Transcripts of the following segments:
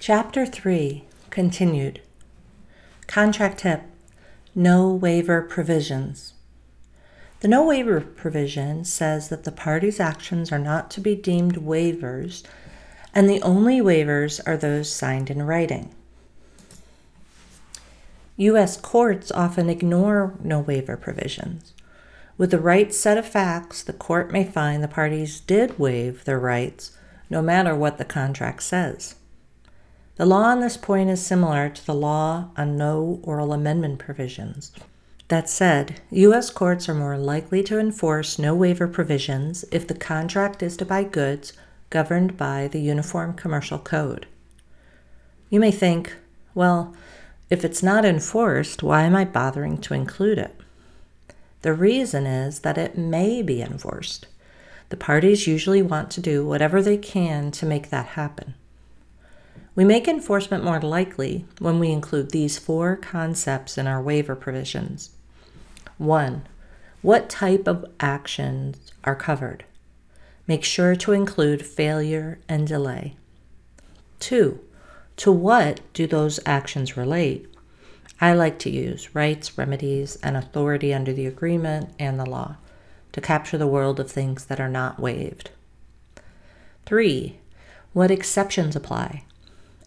Chapter 3 Continued. Contract tip No waiver provisions. The no waiver provision says that the party's actions are not to be deemed waivers, and the only waivers are those signed in writing. U.S. courts often ignore no waiver provisions. With the right set of facts, the court may find the parties did waive their rights, no matter what the contract says. The law on this point is similar to the law on no oral amendment provisions. That said, U.S. courts are more likely to enforce no waiver provisions if the contract is to buy goods governed by the Uniform Commercial Code. You may think, well, if it's not enforced, why am I bothering to include it? The reason is that it may be enforced. The parties usually want to do whatever they can to make that happen. We make enforcement more likely when we include these four concepts in our waiver provisions. 1. What type of actions are covered? Make sure to include failure and delay. 2. To what do those actions relate? I like to use rights, remedies, and authority under the agreement and the law to capture the world of things that are not waived. 3. What exceptions apply?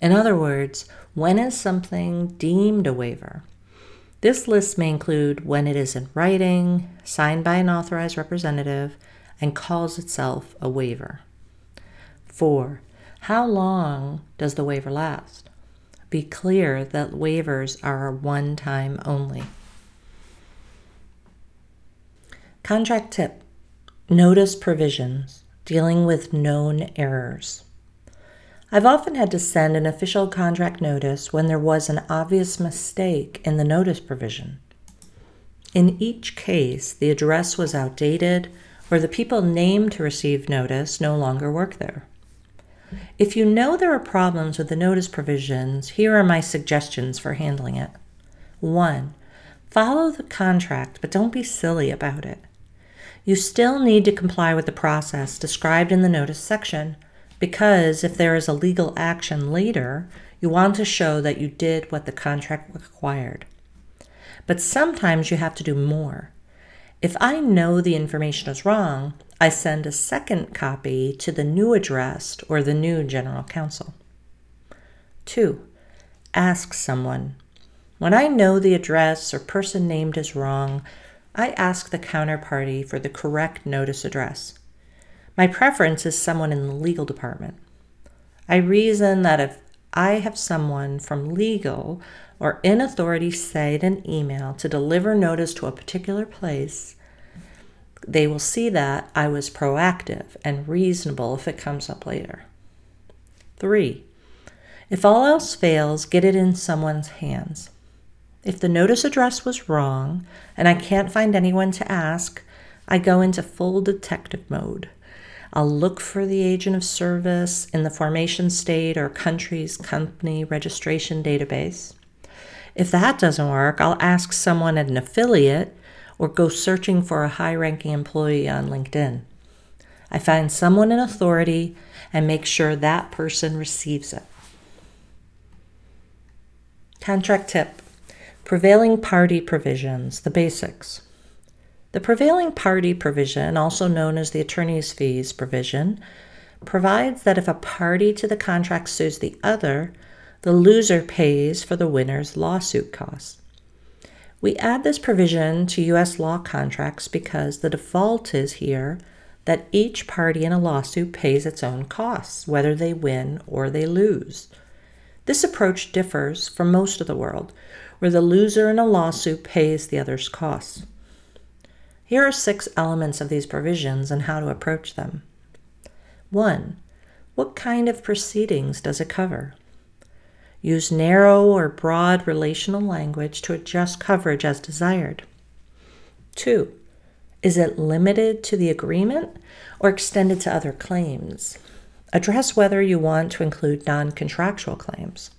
In other words, when is something deemed a waiver? This list may include when it is in writing, signed by an authorized representative, and calls itself a waiver. 4. How long does the waiver last? Be clear that waivers are one time only. Contract tip Notice provisions dealing with known errors. I've often had to send an official contract notice when there was an obvious mistake in the notice provision. In each case, the address was outdated or the people named to receive notice no longer work there. If you know there are problems with the notice provisions, here are my suggestions for handling it. 1. Follow the contract, but don't be silly about it. You still need to comply with the process described in the notice section because if there is a legal action later, you want to show that you did what the contract required. But sometimes you have to do more. If I know the information is wrong, I send a second copy to the new address or the new general counsel. 2. Ask someone. When I know the address or person named is wrong, I ask the counterparty for the correct notice address. My preference is someone in the legal department. I reason that if I have someone from legal or in authority say in an email to deliver notice to a particular place, they will see that I was proactive and reasonable if it comes up later. Three, if all else fails, get it in someone's hands. If the notice address was wrong and I can't find anyone to ask, I go into full detective mode. I'll look for the agent of service in the formation state or country's company registration database. If that doesn't work, I'll ask someone at an affiliate or go searching for a high ranking employee on LinkedIn. I find someone in authority and make sure that person receives it. Contract tip Prevailing party provisions, the basics. The prevailing party provision, also known as the attorney's fees provision, provides that if a party to the contract sues the other, the loser pays for the winner's lawsuit costs. We add this provision to U.S. law contracts because the default is here that each party in a lawsuit pays its own costs, whether they win or they lose. This approach differs from most of the world, where the loser in a lawsuit pays the other's costs. Here are six elements of these provisions and how to approach them. 1. What kind of proceedings does it cover? Use narrow or broad relational language to adjust coverage as desired. 2. Is it limited to the agreement or extended to other claims? Address whether you want to include non contractual claims.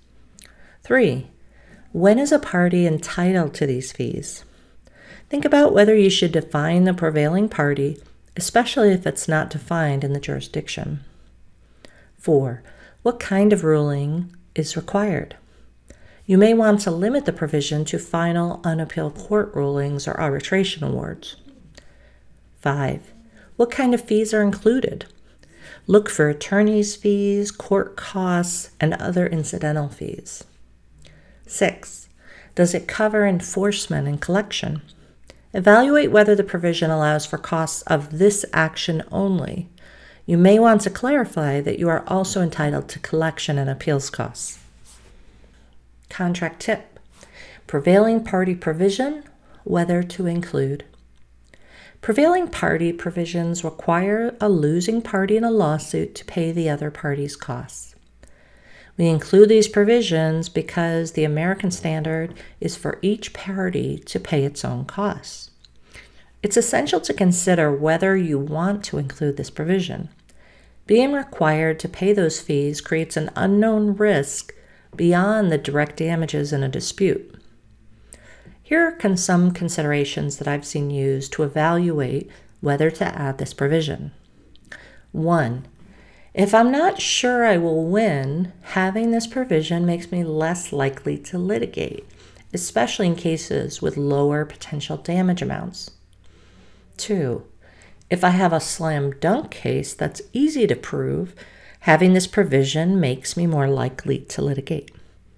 3. When is a party entitled to these fees? Think about whether you should define the prevailing party, especially if it's not defined in the jurisdiction. 4. What kind of ruling is required. You may want to limit the provision to final unappealed court rulings or arbitration awards. 5. What kind of fees are included? Look for attorney's fees, court costs, and other incidental fees. 6. Does it cover enforcement and collection? Evaluate whether the provision allows for costs of this action only. You may want to clarify that you are also entitled to collection and appeals costs. Contract tip Prevailing party provision, whether to include. Prevailing party provisions require a losing party in a lawsuit to pay the other party's costs. We include these provisions because the American standard is for each party to pay its own costs. It's essential to consider whether you want to include this provision. Being required to pay those fees creates an unknown risk beyond the direct damages in a dispute. Here are some considerations that I've seen used to evaluate whether to add this provision. 1. If I'm not sure I will win, having this provision makes me less likely to litigate, especially in cases with lower potential damage amounts. Two, if I have a slam dunk case that's easy to prove, having this provision makes me more likely to litigate.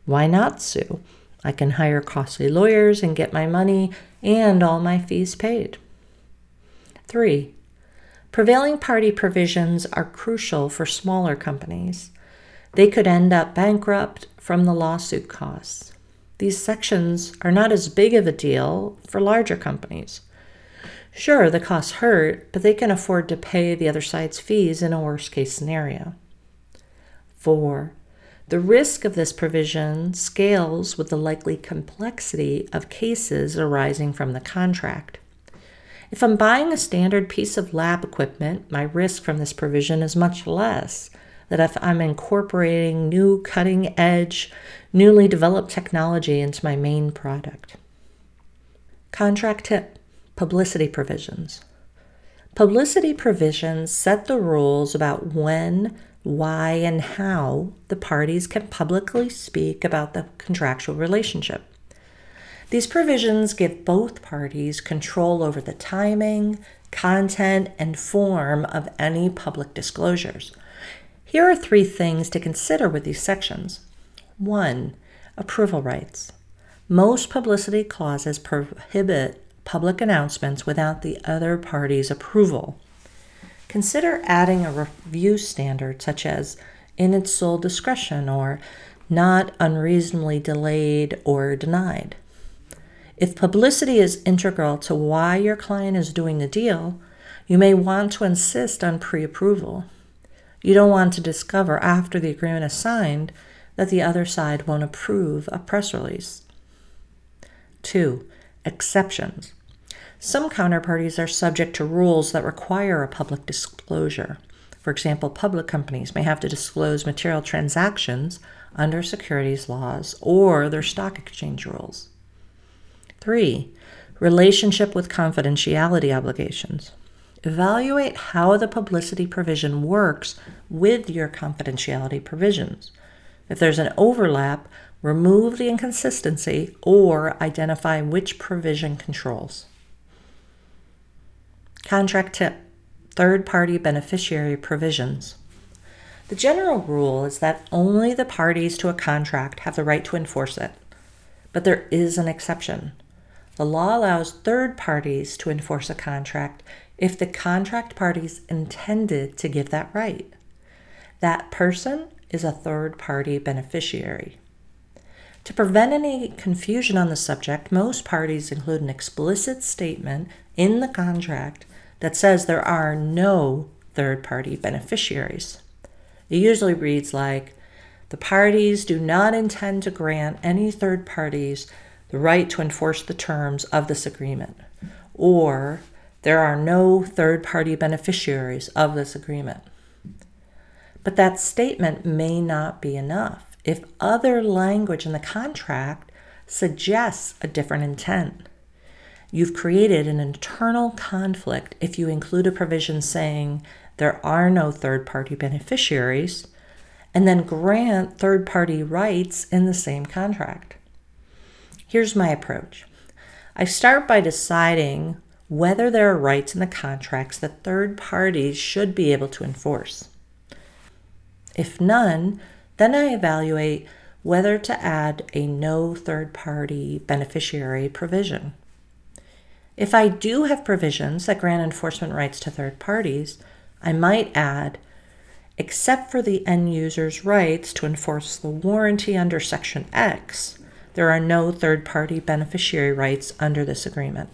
Why not sue? I can hire costly lawyers and get my money and all my fees paid. 3. Prevailing party provisions are crucial for smaller companies. They could end up bankrupt from the lawsuit costs. These sections are not as big of a deal for larger companies. Sure, the costs hurt, but they can afford to pay the other side's fees in a worst case scenario. 4. The risk of this provision scales with the likely complexity of cases arising from the contract. If I'm buying a standard piece of lab equipment, my risk from this provision is much less than if I'm incorporating new cutting edge, newly developed technology into my main product. Contract tip Publicity provisions. Publicity provisions set the rules about when, why, and how the parties can publicly speak about the contractual relationship. These provisions give both parties control over the timing, content, and form of any public disclosures. Here are three things to consider with these sections. 1. Approval rights. Most publicity clauses prohibit public announcements without the other party's approval. Consider adding a review standard such as in its sole discretion or not unreasonably delayed or denied. If publicity is integral to why your client is doing the deal, you may want to insist on pre approval. You don't want to discover after the agreement is signed that the other side won't approve a press release. 2. Exceptions. Some counterparties are subject to rules that require a public disclosure. For example, public companies may have to disclose material transactions under securities laws or their stock exchange rules. Three, relationship with confidentiality obligations. Evaluate how the publicity provision works with your confidentiality provisions. If there's an overlap, remove the inconsistency or identify which provision controls. Contract tip Third party beneficiary provisions. The general rule is that only the parties to a contract have the right to enforce it, but there is an exception. The law allows third parties to enforce a contract if the contract parties intended to give that right. That person is a third party beneficiary. To prevent any confusion on the subject, most parties include an explicit statement in the contract that says there are no third party beneficiaries. It usually reads like the parties do not intend to grant any third parties the right to enforce the terms of this agreement, or there are no third party beneficiaries of this agreement. But that statement may not be enough if other language in the contract suggests a different intent. You've created an internal conflict if you include a provision saying there are no third party beneficiaries and then grant third party rights in the same contract. Here's my approach I start by deciding whether there are rights in the contracts that third parties should be able to enforce. If none, then I evaluate whether to add a no third party beneficiary provision. If I do have provisions that grant enforcement rights to third parties, I might add, except for the end user's rights to enforce the warranty under Section X, there are no third party beneficiary rights under this agreement.